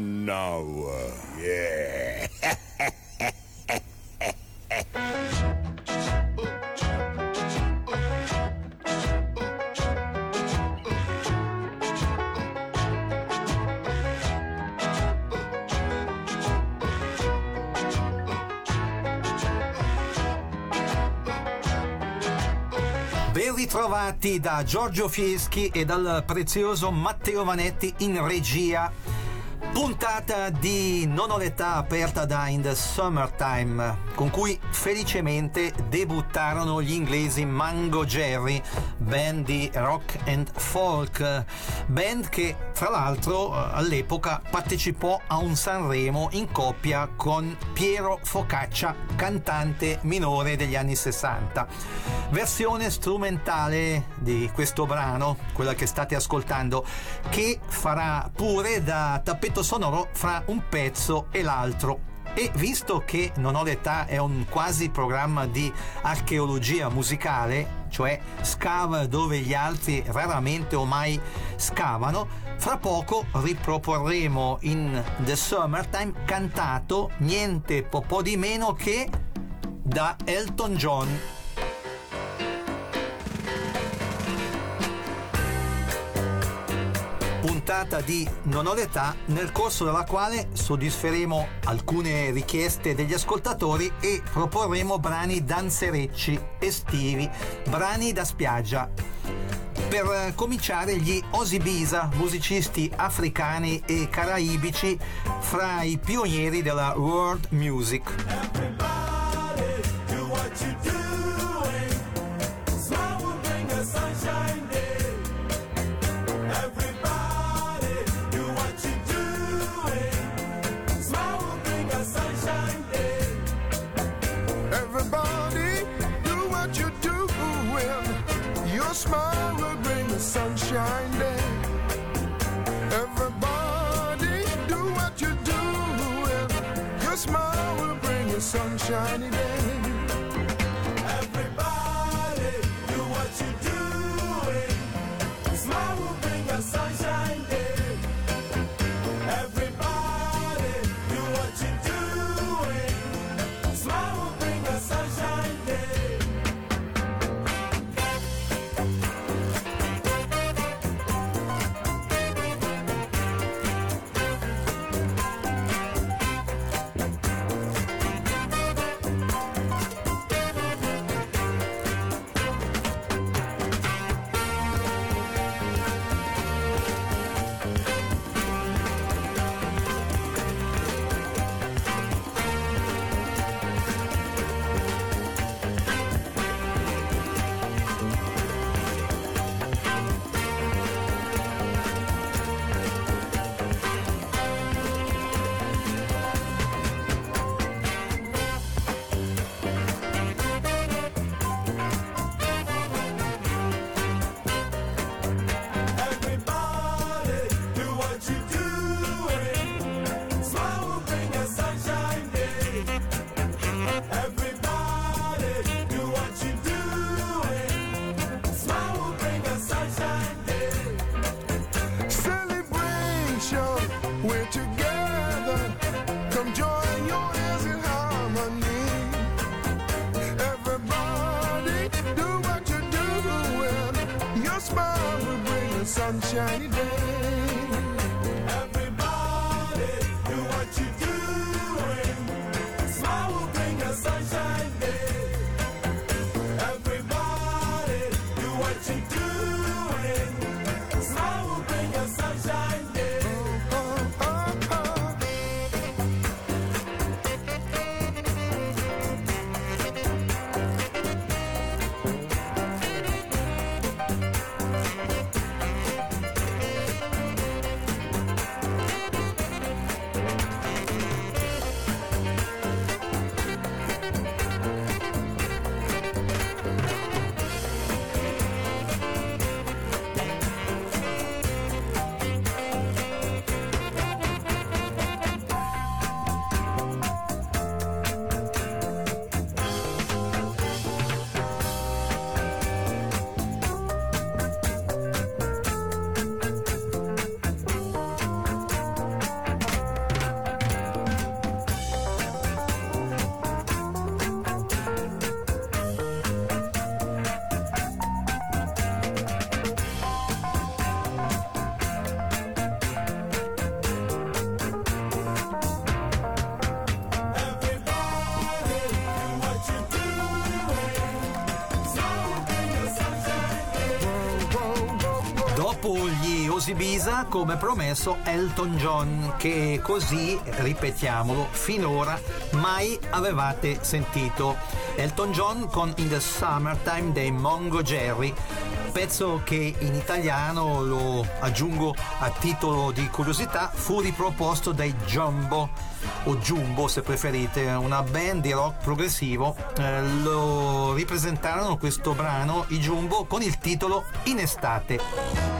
an hour. Yeah. Ben da Giorgio Fieschi e dal prezioso Matteo Vanetti in regia. Puntata di Non ho l'età aperta da In the Summertime, con cui felicemente debuttarono gli inglesi Mango Jerry, band di rock and folk, band che tra l'altro all'epoca partecipò a un Sanremo in coppia con Piero Focaccia, cantante minore degli anni 60. Versione strumentale di questo brano, quella che state ascoltando, che farà pure da tappeto sonoro fra un pezzo e l'altro. E visto che Non ho l'età è un quasi programma di archeologia musicale, cioè scava dove gli altri raramente o mai scavano, fra poco riproporremo in The Summertime cantato niente po', di meno che da Elton John puntata di Non ho l'età nel corso della quale soddisferemo alcune richieste degli ascoltatori e proporremo brani danzerecci estivi, brani da spiaggia. Per cominciare gli Osibisa, musicisti africani e caraibici fra i pionieri della world music. Sunshiny day. Sunshiny day. Dopo gli Osibisa, come promesso, Elton John, che così, ripetiamolo, finora mai avevate sentito. Elton John con In the Summertime dei Mongo Jerry, pezzo che in italiano, lo aggiungo a titolo di curiosità, fu riproposto dai Jumbo, o Jumbo se preferite, una band di rock progressivo. Eh, lo ripresentarono questo brano, i Jumbo, con il titolo In estate.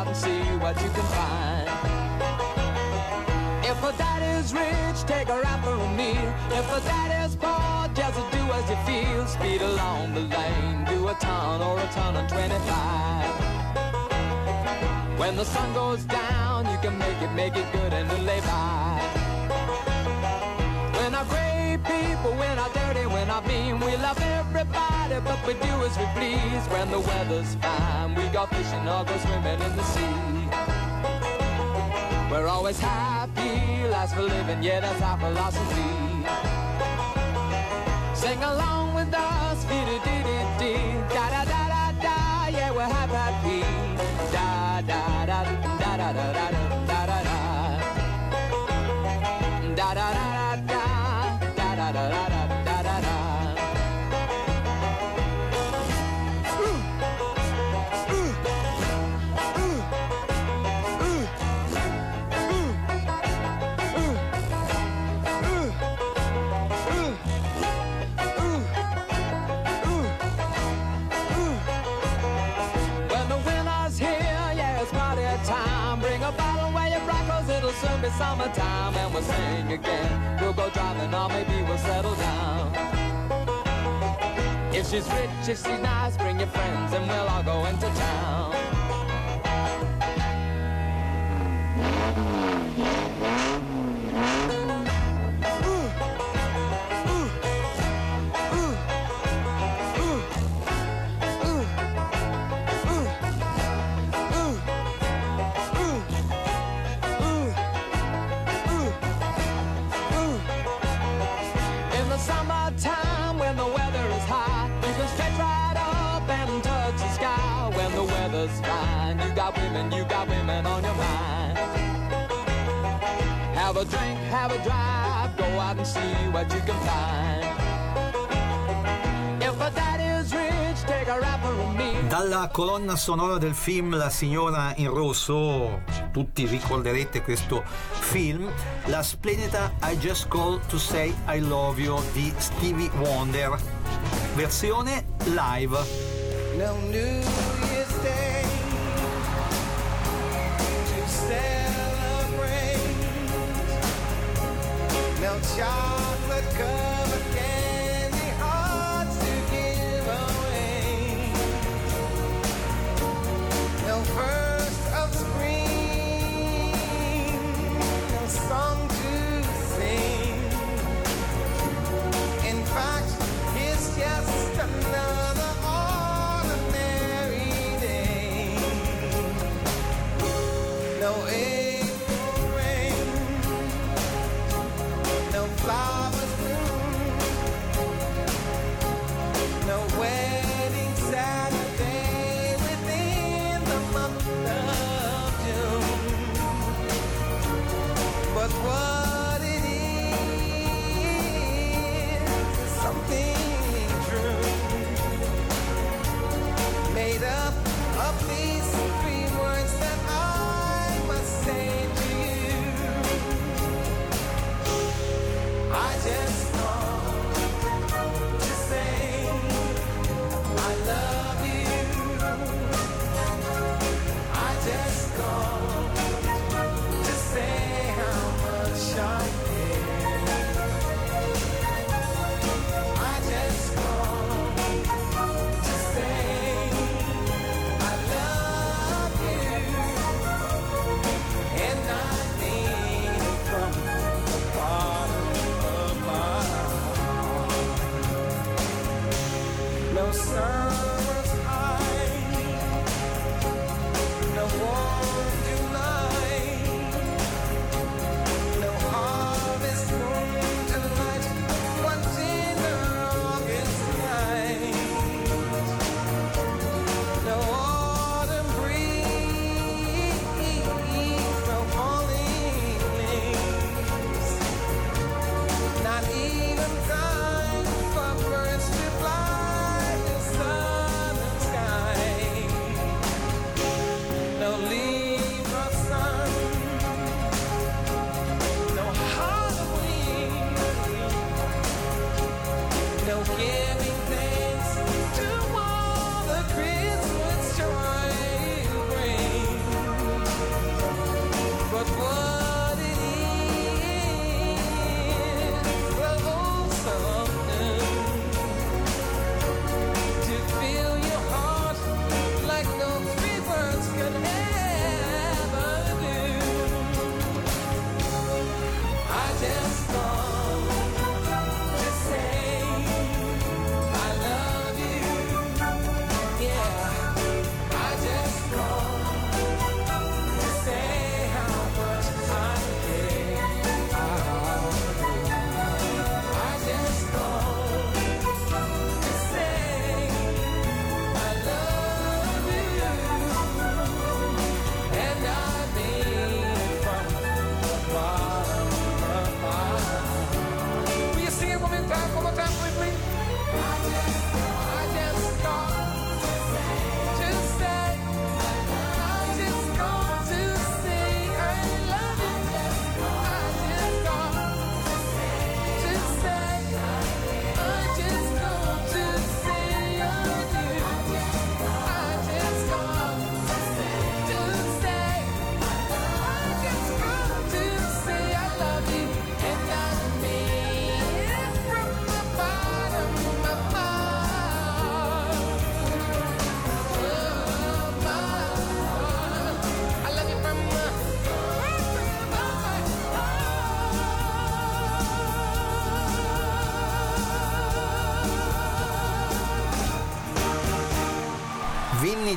out and see what you can find. If a daddy's rich, take her out for a meal. If a daddy's poor, just do as you feel. Speed along the lane, do a ton or a ton on 25. When the sun goes down, you can make it, make it good and lay by. People, we're not dirty, we're not mean. We love everybody, but we do as we please. When the weather's fine, we go fishing or go swimming in the sea. We're always happy, last for living, yeah, that's our philosophy. Sing along with us, dee be summertime. And we'll sing again. We'll go driving, or maybe we'll settle down. If she's rich, if she's nice, bring your friends, and we'll all go into town. You got women, you got women on your mind. Have a drink, have a drive, go out and see what you can find. If a daddy's rich, take a rap for me. Dalla colonna sonora del film La signora in rosso, tutti ricorderete questo film, la splendida I Just Call to Say I Love You di Stevie Wonder, versione live. No New No chocolate covered candy hearts to give away. No first of spring, no song to sing. In fact, it's just another ordinary day. No fly.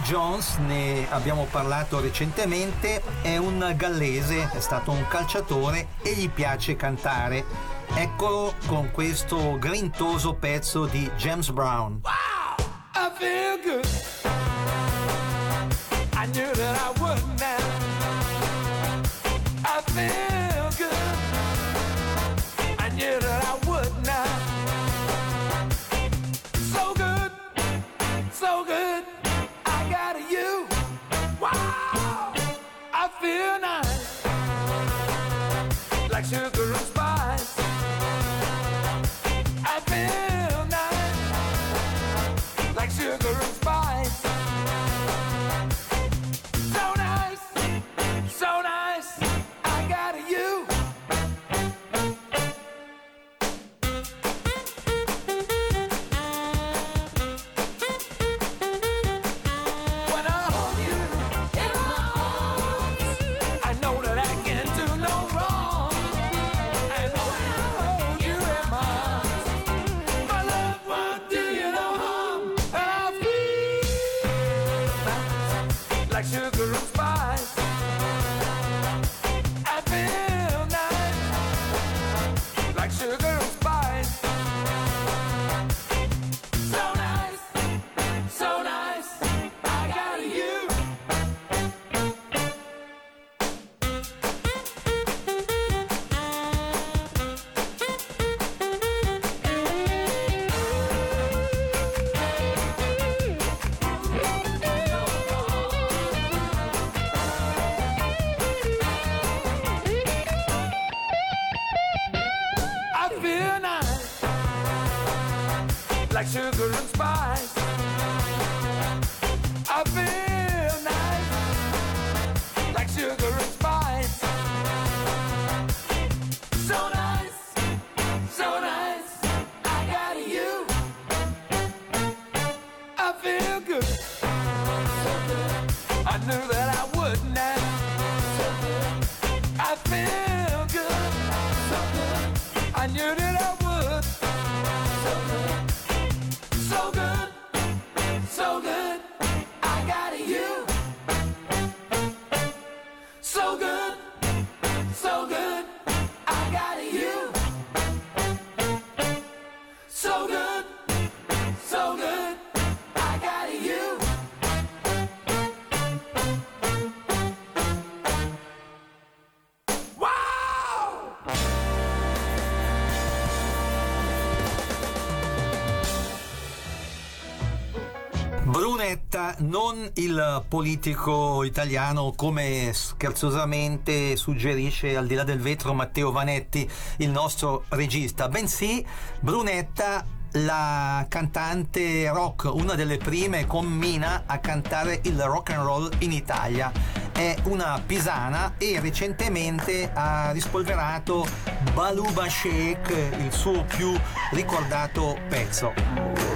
Jones, ne abbiamo parlato recentemente, è un gallese, è stato un calciatore e gli piace cantare. Eccolo con questo grintoso pezzo di James Brown. Wow! I feel good. I knew that I would now. I feel Non il politico italiano come scherzosamente suggerisce al di là del vetro Matteo Vanetti, il nostro regista, bensì Brunetta la cantante rock, una delle prime con Mina a cantare il rock and roll in Italia. È una pisana e recentemente ha rispolverato Baluba Shake, il suo più ricordato pezzo.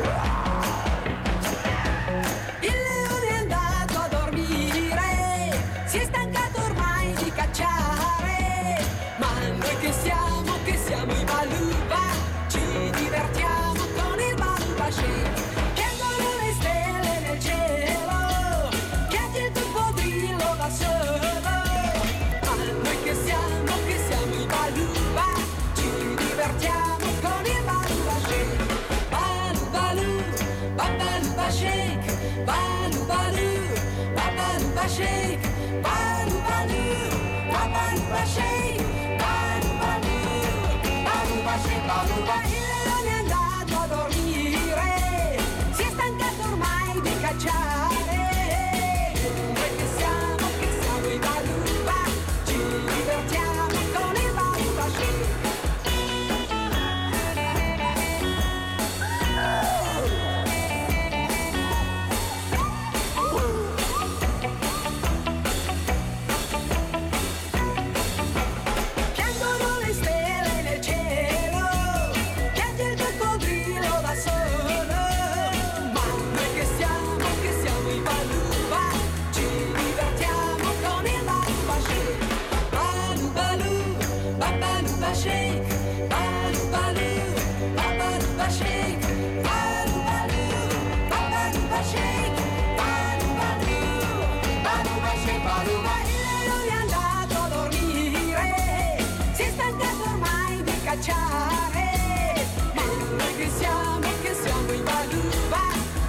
Cacciare. Ma noi che siamo, che siamo i baluba,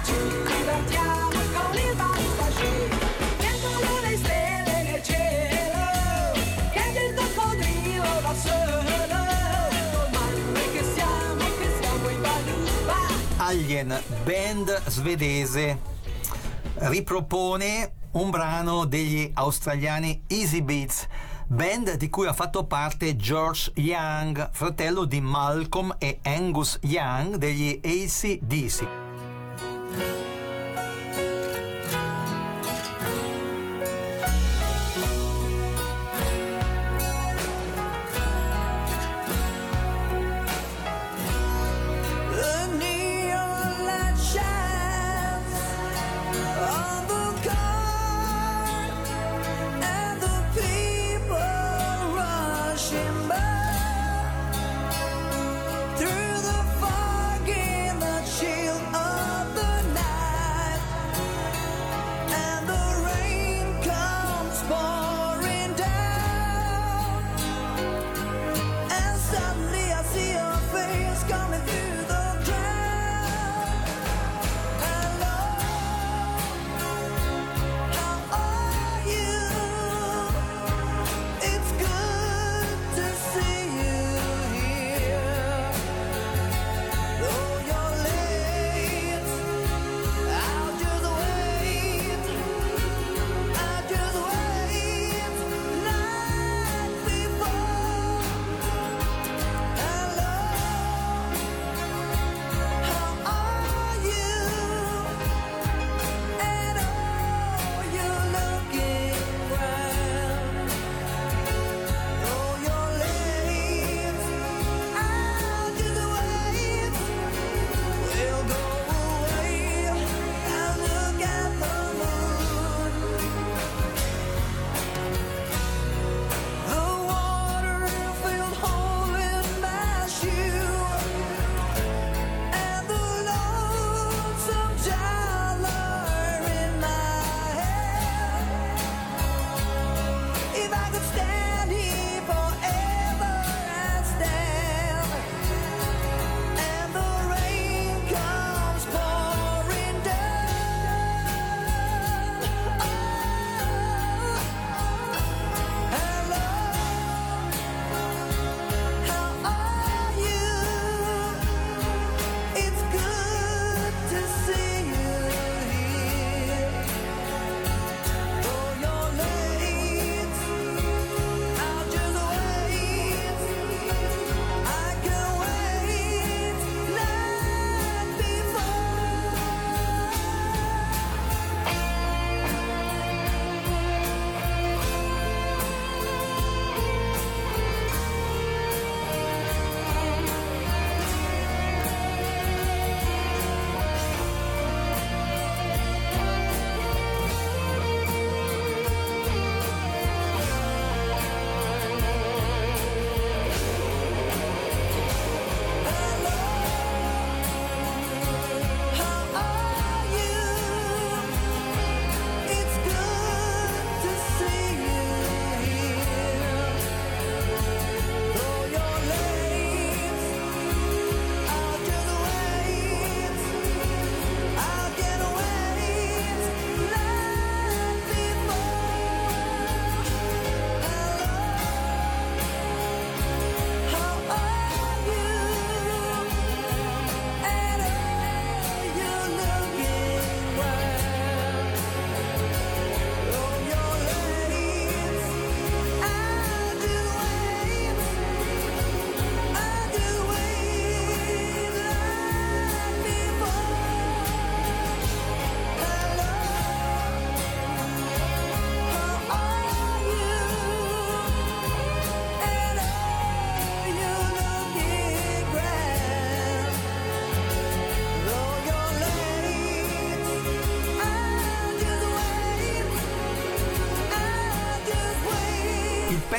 ci divertiamo con il baluba shake. Piangono le stelle nel cielo, piange il coccodrillo da solo. Ma noi che siamo, che siamo i baluba. Alien, band svedese, ripropone un brano degli australiani Easy Beats, band di cui ha fatto parte George Young, fratello di Malcolm e Angus Young degli ACDC.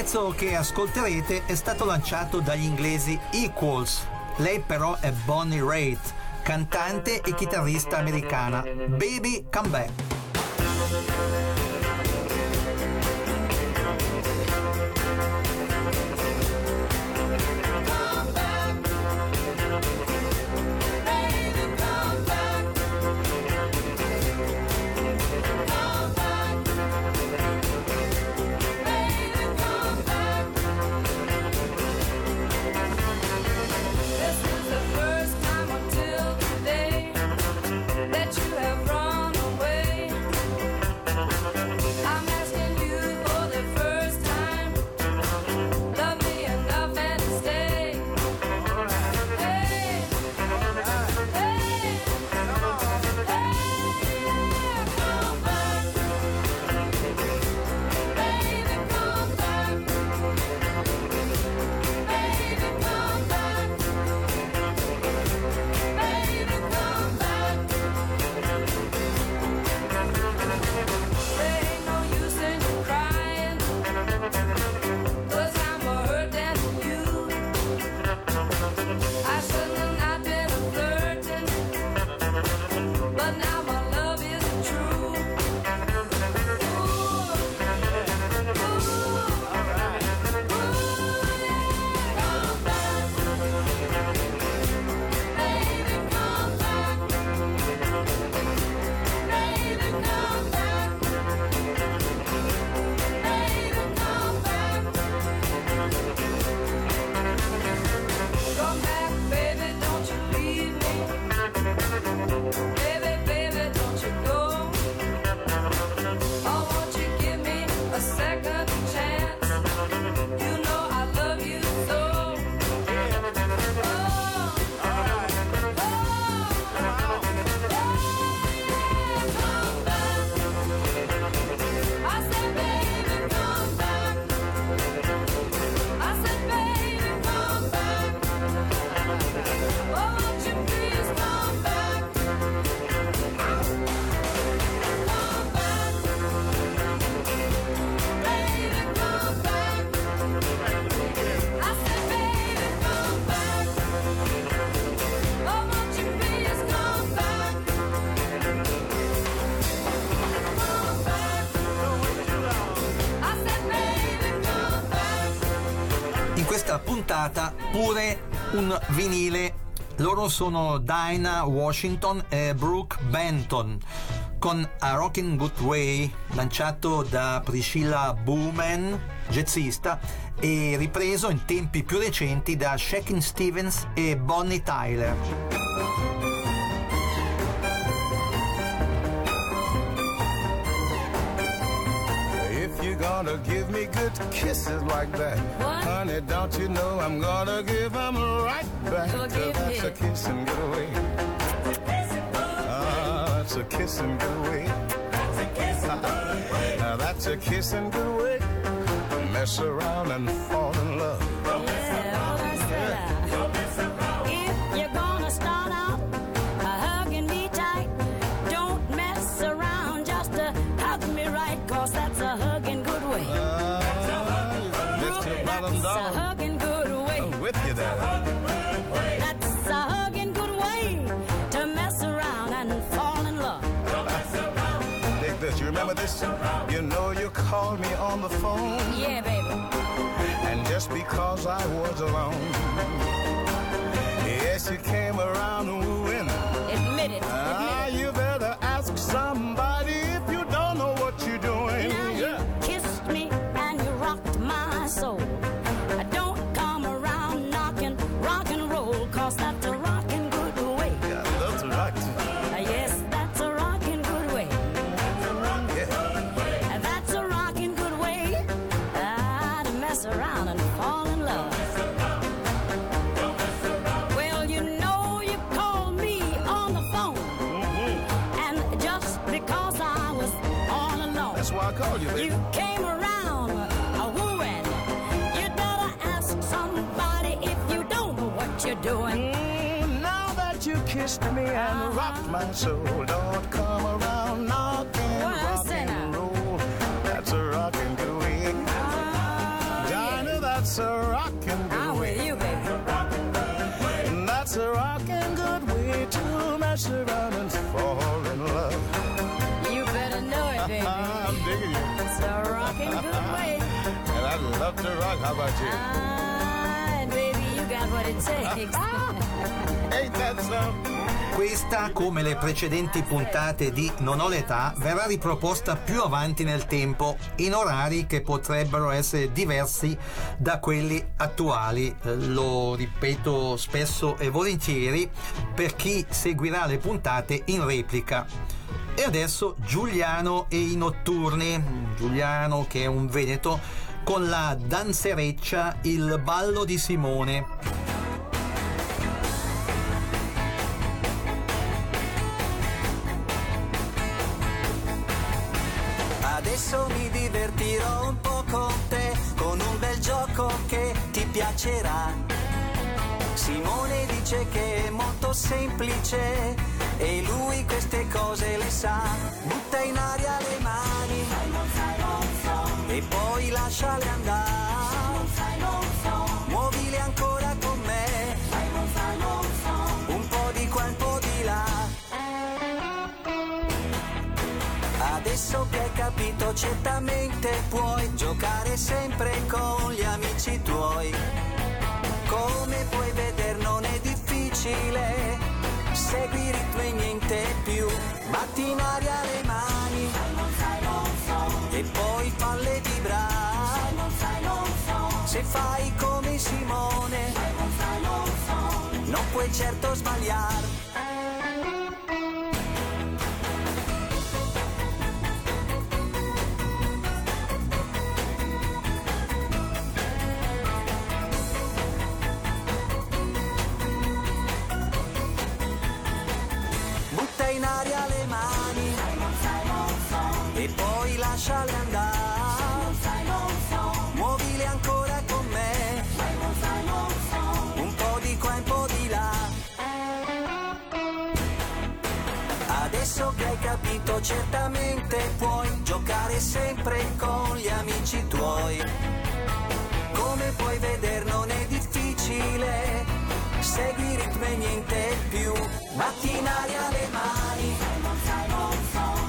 Pezzo che ascolterete è stato lanciato dagli inglesi Equals. Lei però è Bonnie Raitt, cantante e chitarrista americana. Baby Come Back. Puntata pure un vinile. Loro sono Dinah Washington e Brooke Benton con A Rockin' Good Way lanciato da Priscilla Bowman, jazzista, e ripreso in tempi più recenti da Shakin' Stevens e Bonnie Tyler. Gonna give me good kisses like that, honey, don't you know I'm gonna give 'em right back? Go give that's a kiss and get away. Ah, that's a kiss and get away. Now that's a kiss and get away. Mess around and fall in love. You? You know you called me on the phone. Yeah, baby. And just because I was alone, yes, you came around That's why I called you, baby. You came around a wooing. You better ask somebody if you don't know what you're doing. Mm, now that you kissed me and rocked my soul, don't come around knocking Well, I rock and roll. That's a rockin' good way. Ah, That's a rockin' good I'm with you, baby. That's a rockin' good way to mess around To rock. How about you? Ah, baby, you got what it takes. Ain't that something? Questa, come le precedenti puntate di Non ho l'età, verrà riproposta più avanti nel tempo, in orari che potrebbero essere diversi da quelli attuali. Lo ripeto spesso e volentieri per chi seguirà le puntate in replica. E adesso Giuliano e i notturni. Giuliano che è un veneto con la danzereccia Il ballo di Simone. Adesso mi divertirò un po' con te, con un bel gioco che ti piacerà. Simone dice che è molto semplice e lui queste cose le sa. Butta in aria le mani poi lasciale andare. Muovile ancora con me, un po' di qua, un po' di là. Adesso che hai capito certamente puoi giocare sempre con gli amici tuoi. Come puoi vedere non è difficile, segui ritmo e niente più. Batti in aria le mani Se fai come Simone, non puoi certo sbagliare. Butta in aria le mani e poi lasciale andare. Capito certamente puoi giocare sempre con gli amici tuoi. Come puoi vedere non è difficile, segui il ritmo e niente più. Batti in aria le mani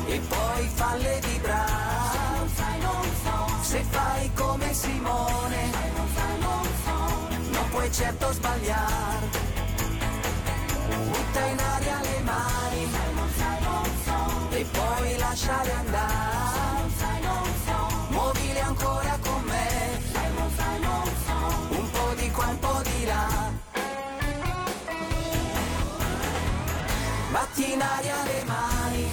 e poi falle vibrare. Se fai come Simone, non puoi certo sbagliare. Butta in aria le mani e poi lasciare andare. Muovile ancora con me, un po' di qua, un po' di là. Batti in aria le mani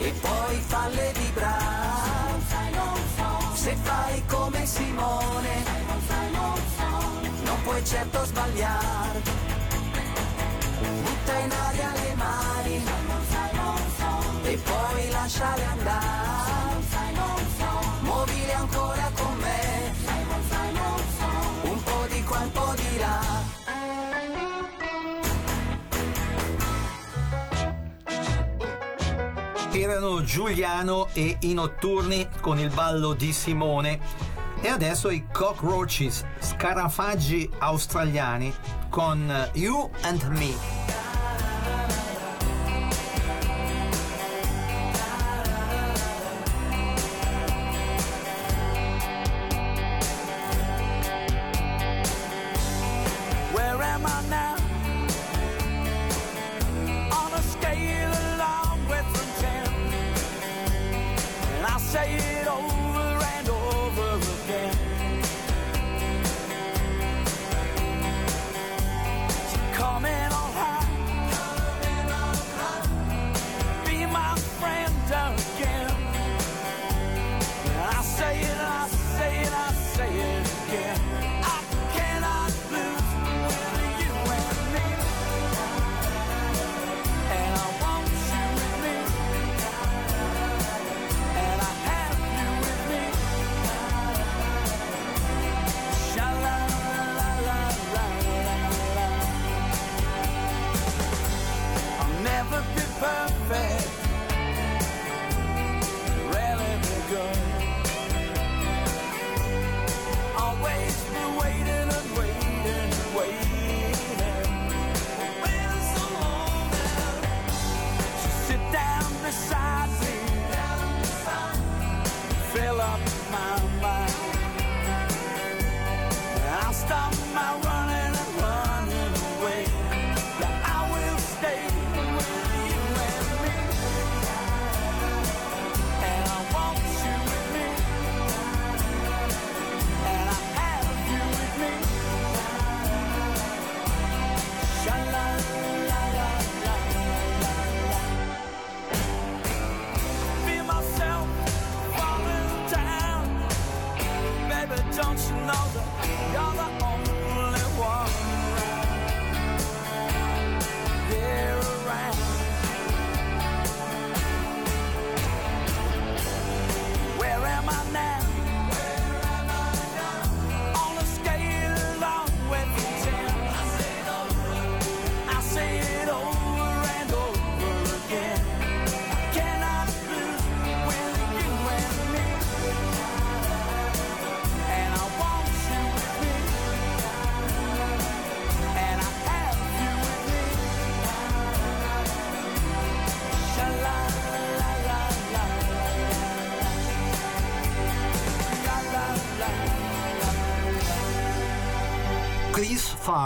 e poi falle vibrare. Se fai come Simone, non puoi certo sbagliare. Butta in aria le mani e poi lasciale andare. Muovile ancora con me, un po' di qua, un po' di là. Erano Giuliano e i notturni con il ballo di Simone e adesso i cockroaches, scarafaggi australiani con You and Me.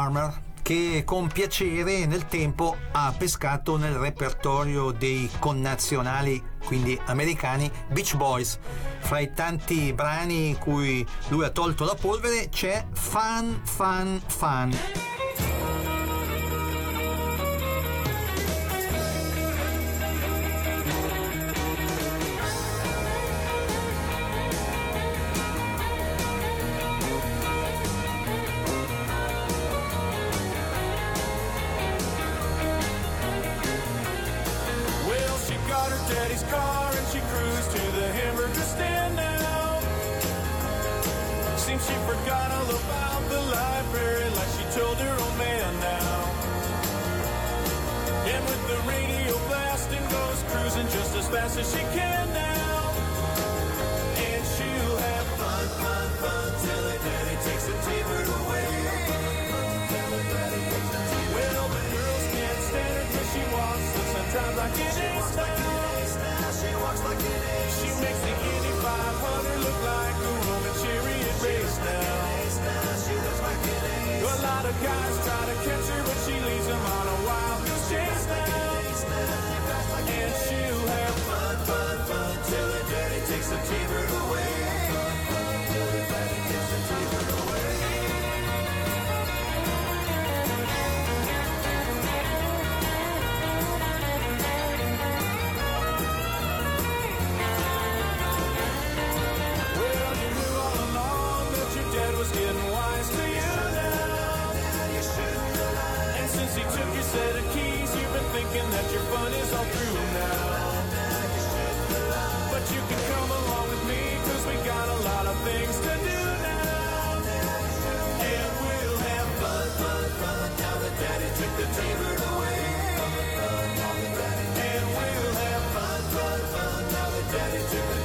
Farmer che con piacere nel tempo ha pescato nel repertorio dei connazionali, quindi americani, Beach Boys. Fra i tanti brani cui lui ha tolto la polvere c'è Fun Fun Fun. Thinking that your fun is all through now. But you can come along with me, cause we got a lot of things to do now. And we'll have fun, fun, fun, now that daddy took the T-bird away. And we'll have fun, fun, fun, now that daddy took the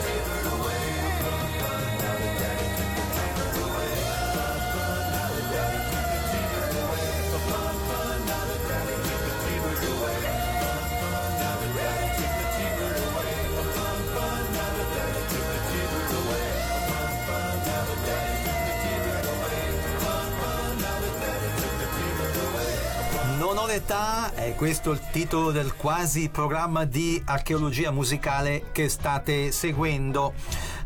L'età, è questo il titolo del quasi programma di archeologia musicale che state seguendo.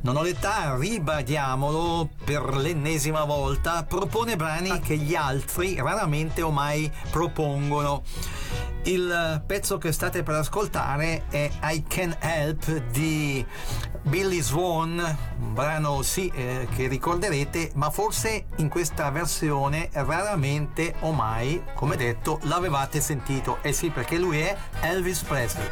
Non ho l'età, ribadiamolo per l'ennesima volta, propone brani che gli altri raramente o mai propongono. Il pezzo che state per ascoltare è I Can Help di Billy Swan, un brano sì eh, che ricorderete, ma forse in questa versione raramente o mai, come detto, l'avevate sentito. Eh sì, perché lui è Elvis Presley.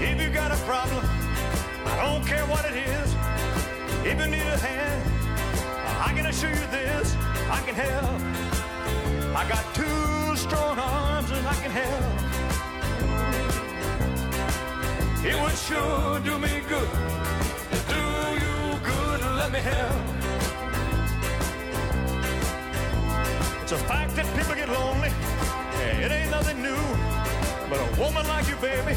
If you got a problem, I don't care what it is. If you need a hand, I can assure. Got two strong arms and I can help. It would sure do me good, do you good, let me help. It's a fact that people get lonely, it ain't nothing new. But a woman like you, baby,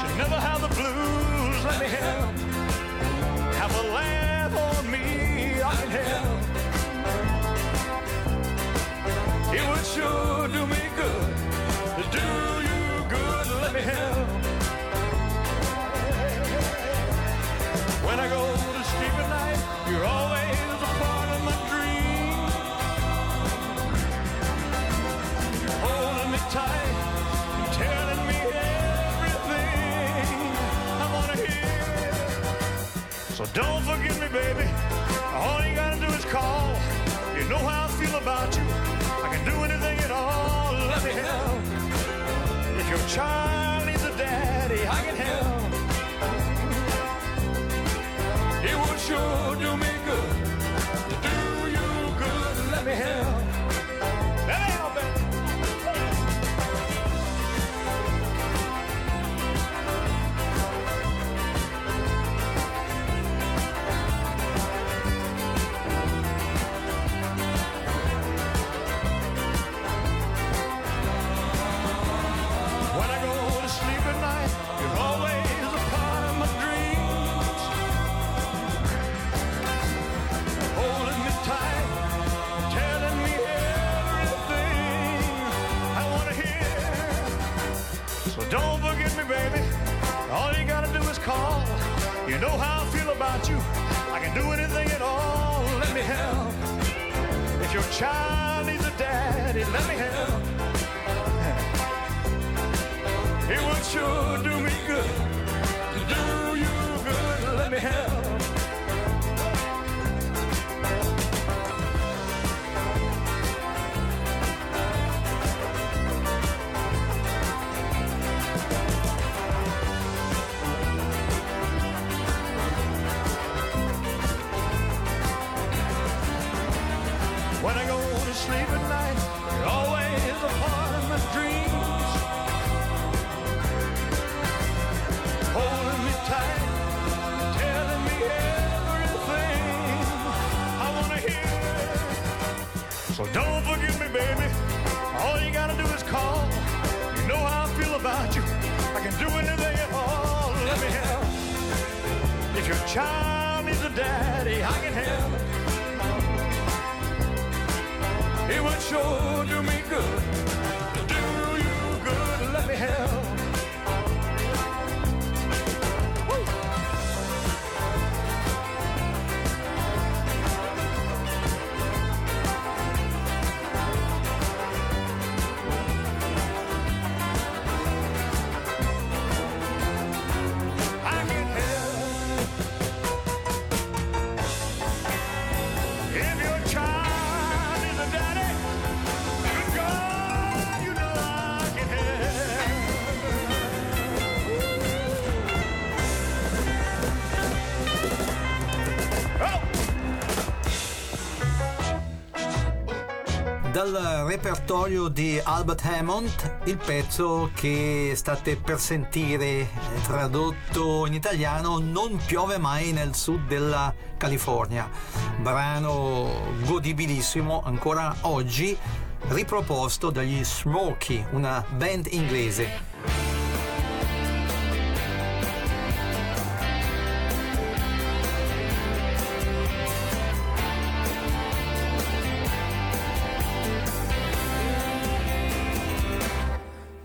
should never have the blues. Let me help. Have a laugh on me, I can help. It would sure do me good. Do you good, let me help. Sleep at night, you're always a part of my dreams. Holding me tight, telling me everything I wanna hear. So don't forget me, baby. All you gotta do is call. You know how I feel about you. I can do anything at all. Let me help. If your child needs a daddy, I can help. It would sure do me good. Dal repertorio di Albert Hammond, il pezzo che state per sentire tradotto in italiano Non piove mai nel sud della California. Brano godibilissimo ancora oggi, riproposto dagli Smokey, una band inglese.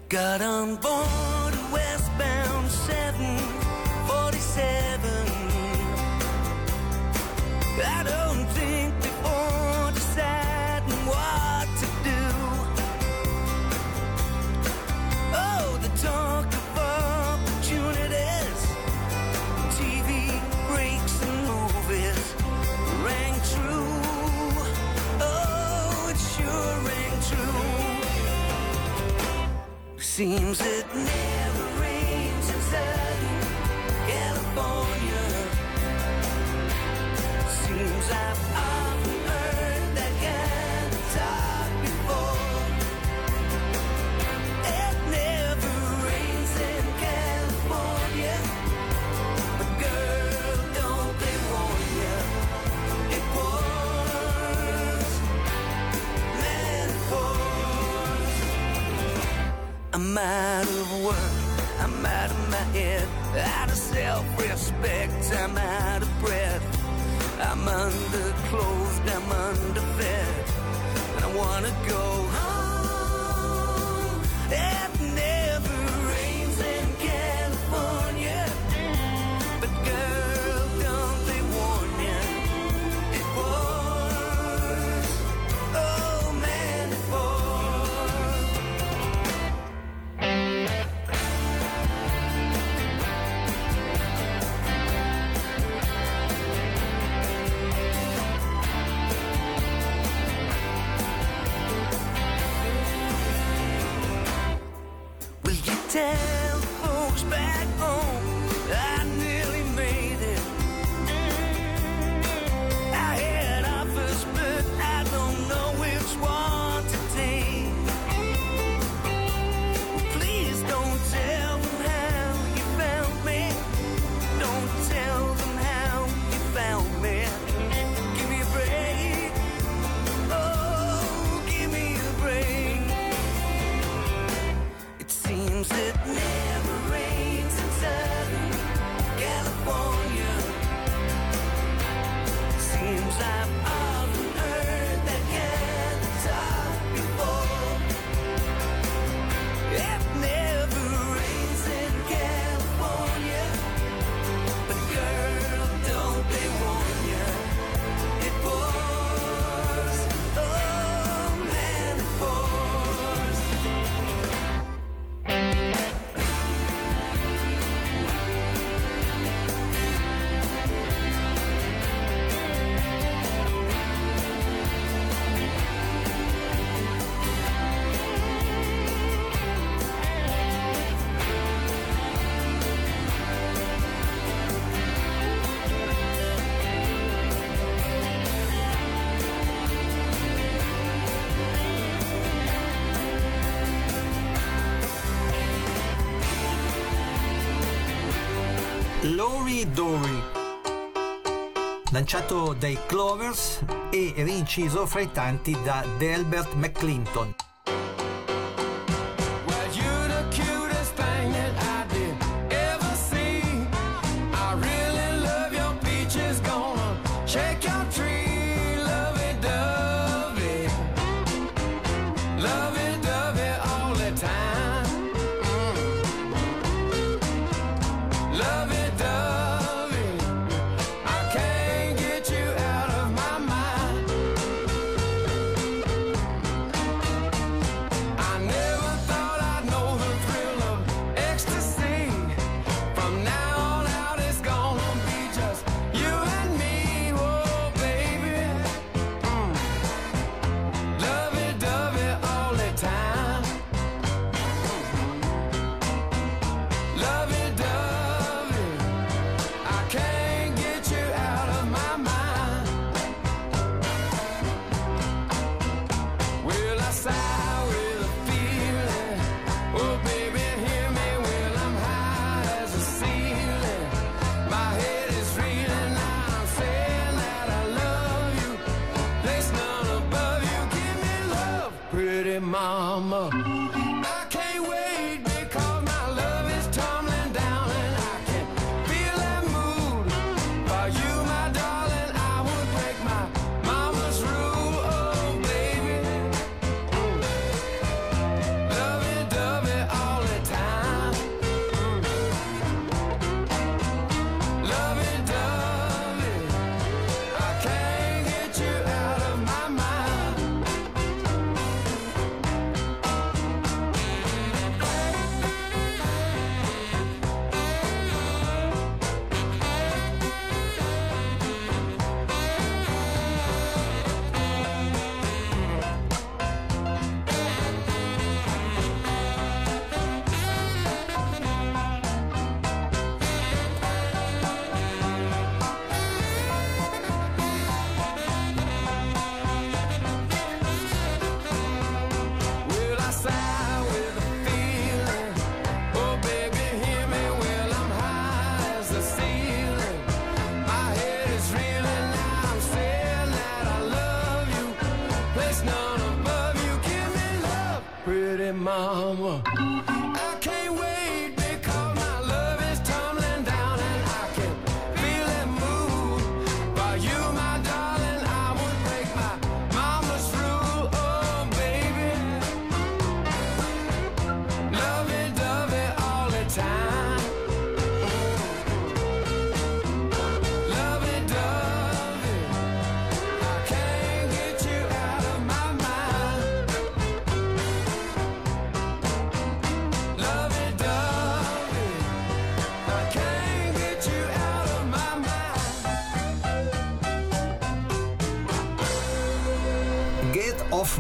Got on board westbound 747. I Seems it never out of work, I'm out of my head, out of self-respect, I'm out of breath. I'm underclothed, Dory, lanciato dai Clovers e rinciso fra i tanti da Delbert McClinton.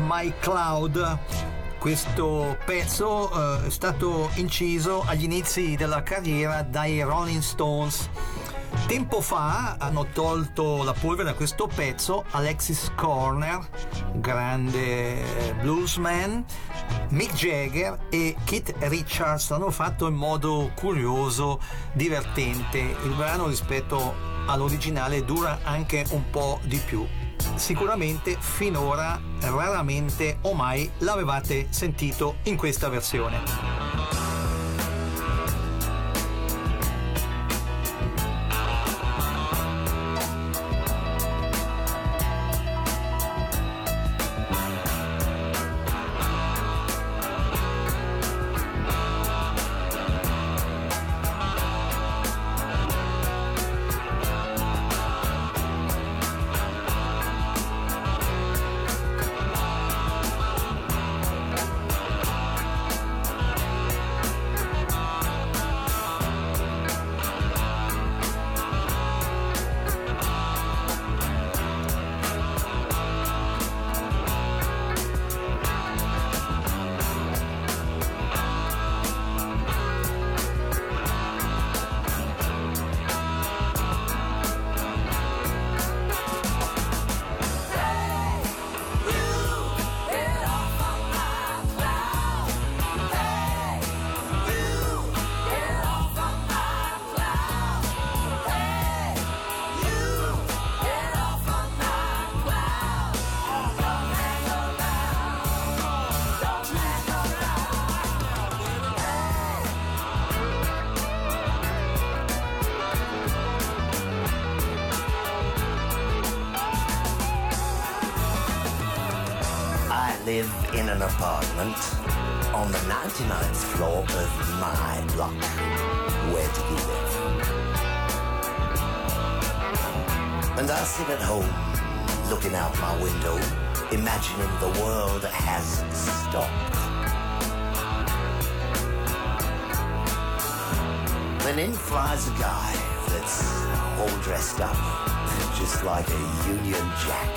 My Cloud. Questo pezzo eh, è stato inciso agli inizi della carriera dai Rolling Stones. Tempo fa hanno tolto la polvere da questo pezzo Alexis Corner, grande eh, bluesman, Mick Jagger e Keith Richards l'hanno fatto in modo curioso, divertente. Il brano rispetto all'originale dura anche un po' di più sicuramente finora raramente o mai l'avevate sentito in questa versione. Looking out my window, imagining the world has stopped. Then in flies a guy that's all dressed up, just like a Union Jack.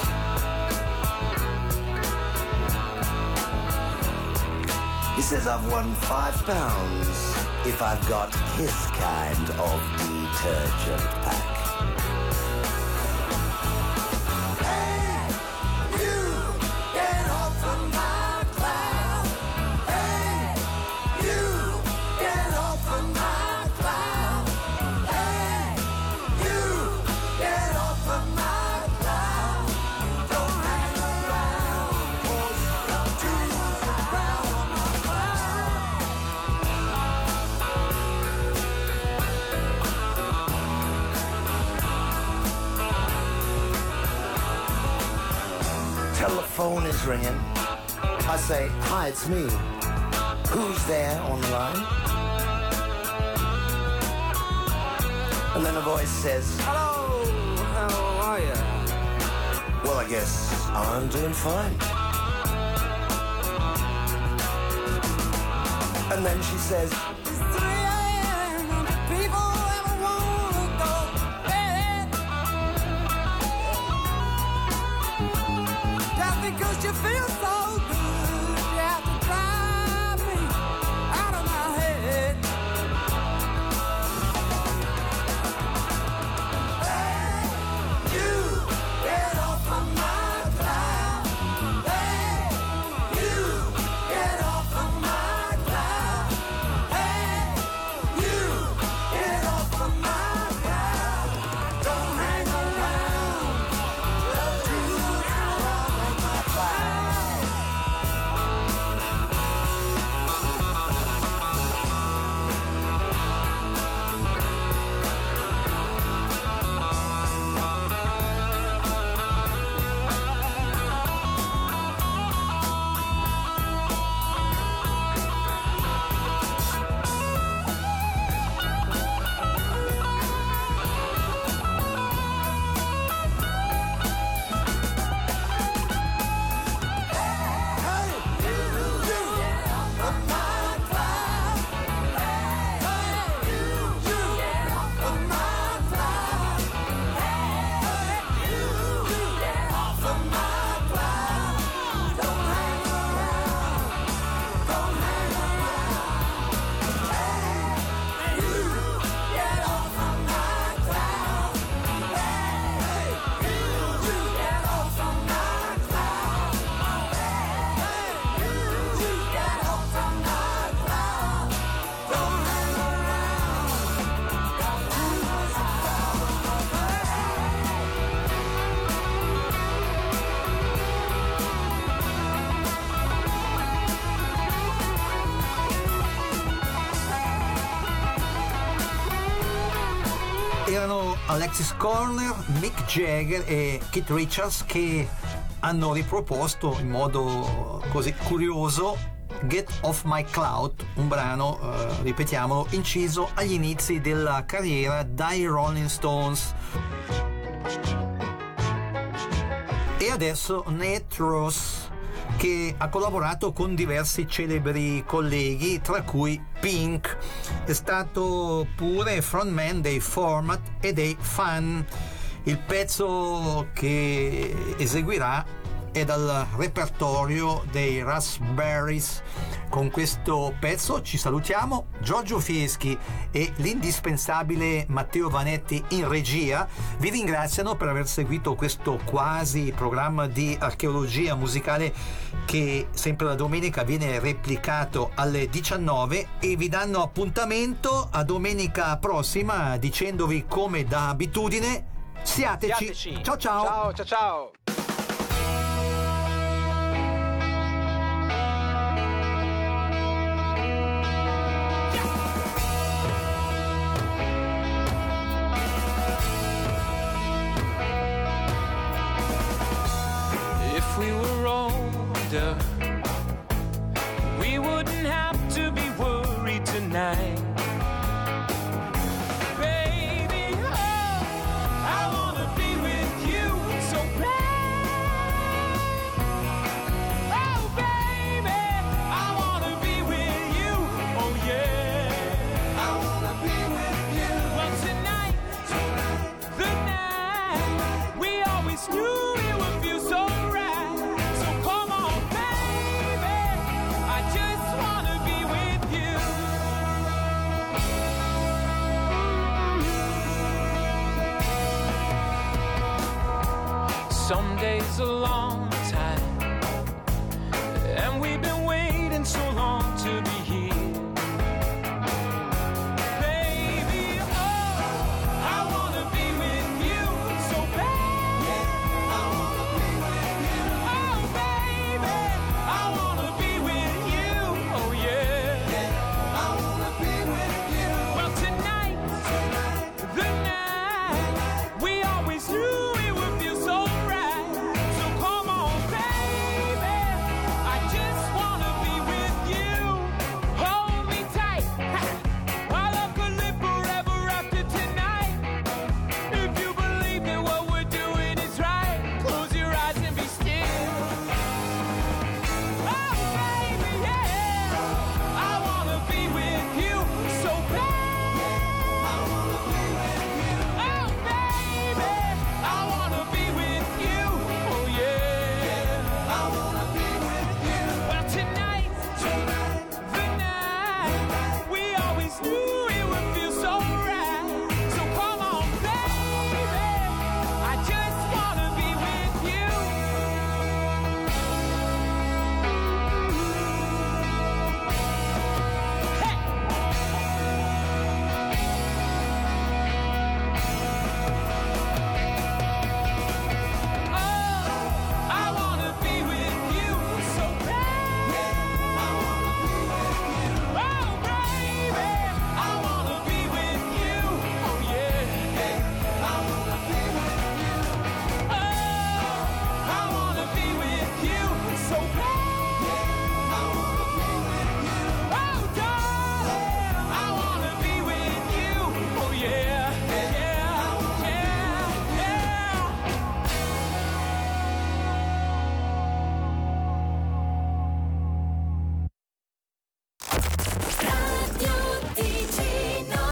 He says I've won five pounds if I've got his kind of detergent pack. Ringing. I say, hi, it's me. Who's there on the line? And then a voice says, Hello, how are you? well, I guess I'm doing fine. And then she says, Alexis Corner, Mick Jagger e Keith Richards che hanno riproposto in modo così curioso Get Off My Cloud, un brano, eh, ripetiamolo, inciso agli inizi della carriera dai Rolling Stones. E adesso Nate Ross che ha collaborato con diversi celebri colleghi, tra cui Pink. È stato pure frontman dei Format e dei Fan. Il pezzo che eseguirà è dal repertorio dei Raspberries. Con questo pezzo ci salutiamo. Giorgio Fieschi e l'indispensabile Matteo Vanetti in regia vi ringraziano per aver seguito questo quasi programma di archeologia musicale che sempre la domenica viene replicato alle 19 e vi danno appuntamento a domenica prossima dicendovi come da abitudine siateci. Siateci. Ciao ciao. Ciao, ciao, ciao.